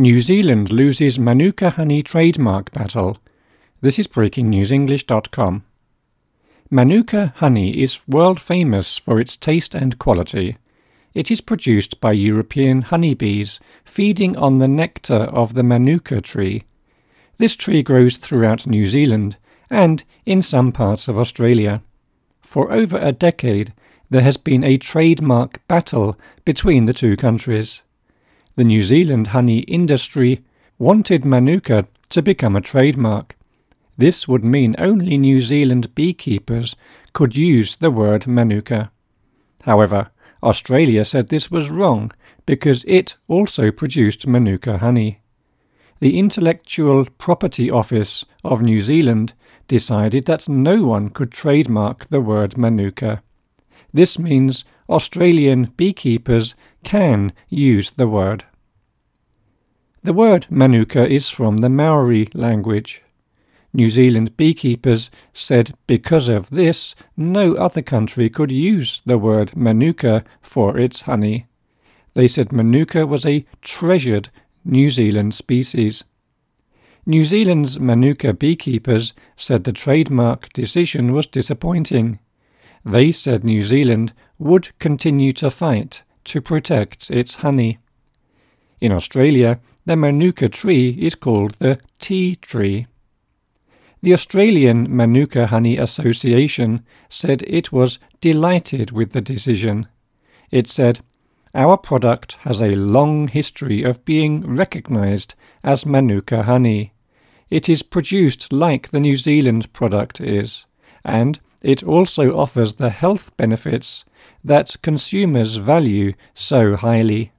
New Zealand loses Manuka honey trademark battle. This is breakingnewsenglish.com. Manuka honey is world famous for its taste and quality. It is produced by European honeybees feeding on the nectar of the Manuka tree. This tree grows throughout New Zealand and in some parts of Australia. For over a decade, there has been a trademark battle between the two countries. The New Zealand honey industry wanted Manuka to become a trademark. This would mean only New Zealand beekeepers could use the word Manuka. However, Australia said this was wrong because it also produced Manuka honey. The Intellectual Property Office of New Zealand decided that no one could trademark the word Manuka. This means Australian beekeepers can use the word. The word Manuka is from the Maori language. New Zealand beekeepers said because of this, no other country could use the word Manuka for its honey. They said Manuka was a treasured New Zealand species. New Zealand's Manuka beekeepers said the trademark decision was disappointing. They said New Zealand would continue to fight to protect its honey. In Australia, the Manuka tree is called the tea tree. The Australian Manuka Honey Association said it was delighted with the decision. It said, Our product has a long history of being recognised as Manuka honey. It is produced like the New Zealand product is, and it also offers the health benefits that consumers value so highly.